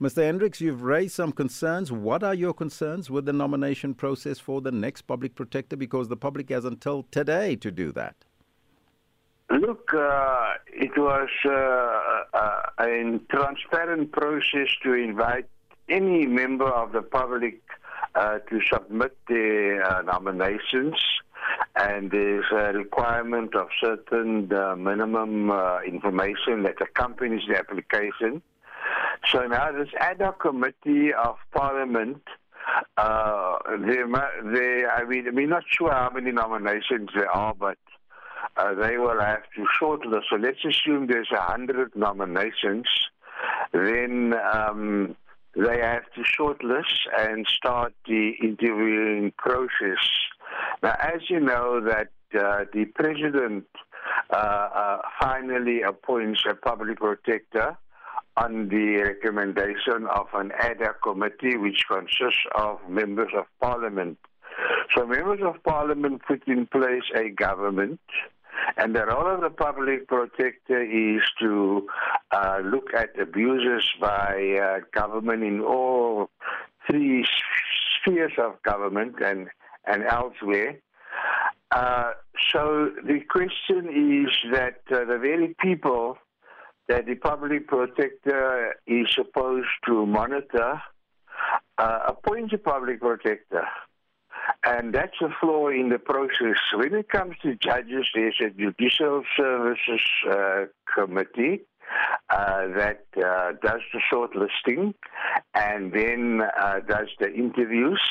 Mr. Hendricks, you've raised some concerns. What are your concerns with the nomination process for the next public protector? Because the public has until today to do that. Look, uh, it was uh, uh, a transparent process to invite any member of the public uh, to submit their uh, nominations. And there's a requirement of certain minimum information that accompanies the application. So now this ad hoc committee of parliament, uh, they, they, I mean, we're not sure how many nominations there are, but uh, they will have to shortlist. So let's assume there's a hundred nominations. Then um, they have to shortlist and start the interviewing process. Now, as you know, that uh, the president uh, uh finally appoints a public protector on the recommendation of an ad hoc committee which consists of members of parliament. So members of parliament put in place a government and the role of the public protector is to uh, look at abuses by uh, government in all three spheres of government and, and elsewhere. Uh, so the question is that uh, the very people that the public protector is supposed to monitor uh, appoint a public protector. And that's a flaw in the process. When it comes to judges, there's a judicial services uh, committee uh, that uh, does the shortlisting and then uh, does the interviews.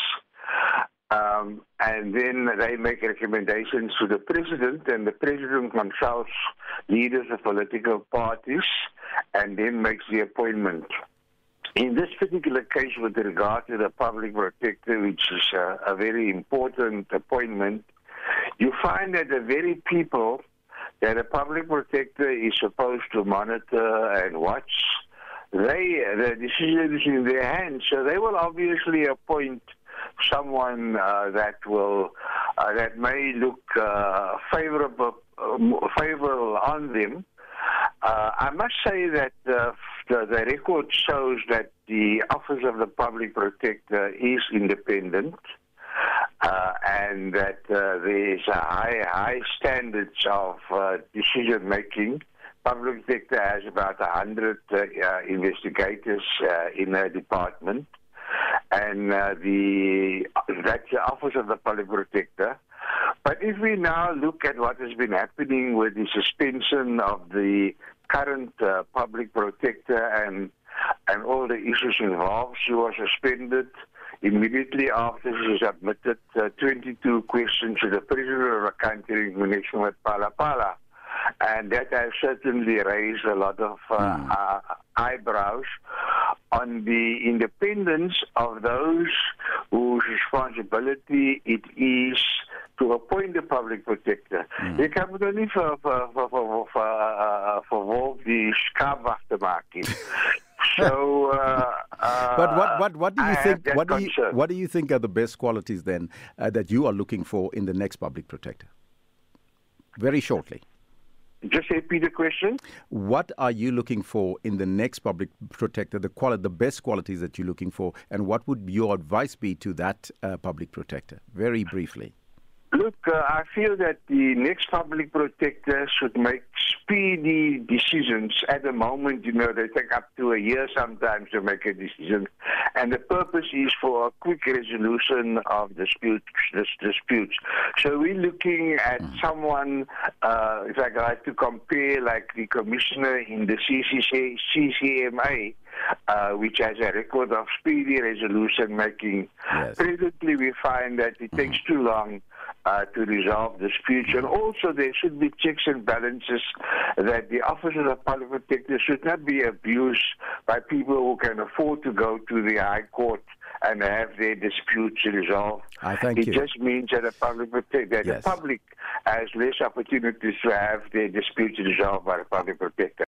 Um, and then they make recommendations to the president, and the president consults leaders of political parties and then makes the appointment. In this particular case, with regard to the public protector, which is a, a very important appointment, you find that the very people that a public protector is supposed to monitor and watch, they the decision is in their hands. So they will obviously appoint someone uh, that will uh, that may look uh, favorable uh, favorable on them. Uh, I must say that uh, the, the record shows that the Office of the Public Protector is independent. Uh, and that uh, there is a high, high standards of uh, decision making. Public Protector has about 100 uh, uh, investigators in their department, and the that's the Office of the Public Protector. But if we now look at what has been happening with the suspension of the current uh, public protector and and all the issues involved, she was suspended immediately after she submitted uh, 22 questions to the president of the country in connection with Phala. And that has certainly raised a lot of uh, mm. uh, eyebrows on the independence of those whose responsibility it is to appoint the public protector. Mm. Je kan niet voor, voor, voor, voor, voor, uh, voor Wolf die schaapwacht te maken. So, uh, uh, but what, what, what do you I think? What do you, what do you think are the best qualities then uh, that you are looking for in the next public protector? Very shortly. Just repeat the question. What are you looking for in the next public protector? The quality, the best qualities that you're looking for, and what would your advice be to that uh, public protector? Very briefly. Look, uh, I feel that the next public protector should make speedy decisions. At the moment, you know, they take up to a year sometimes to make a decision. And the purpose is for a quick resolution of disputes. disputes. So we're looking at mm. someone, uh, if I like to compare, like the commissioner in the CCC, CCMA, uh, which has a record of speedy resolution making. Yes. Presently, we find that it takes mm-hmm. too long uh, to resolve disputes, and also there should be checks and balances that the office of the public protector should not be abused by people who can afford to go to the High Court and have their disputes resolved. I thank it you. just means that the public protect, that yes. the public has less opportunities to have their disputes resolved by the public protector.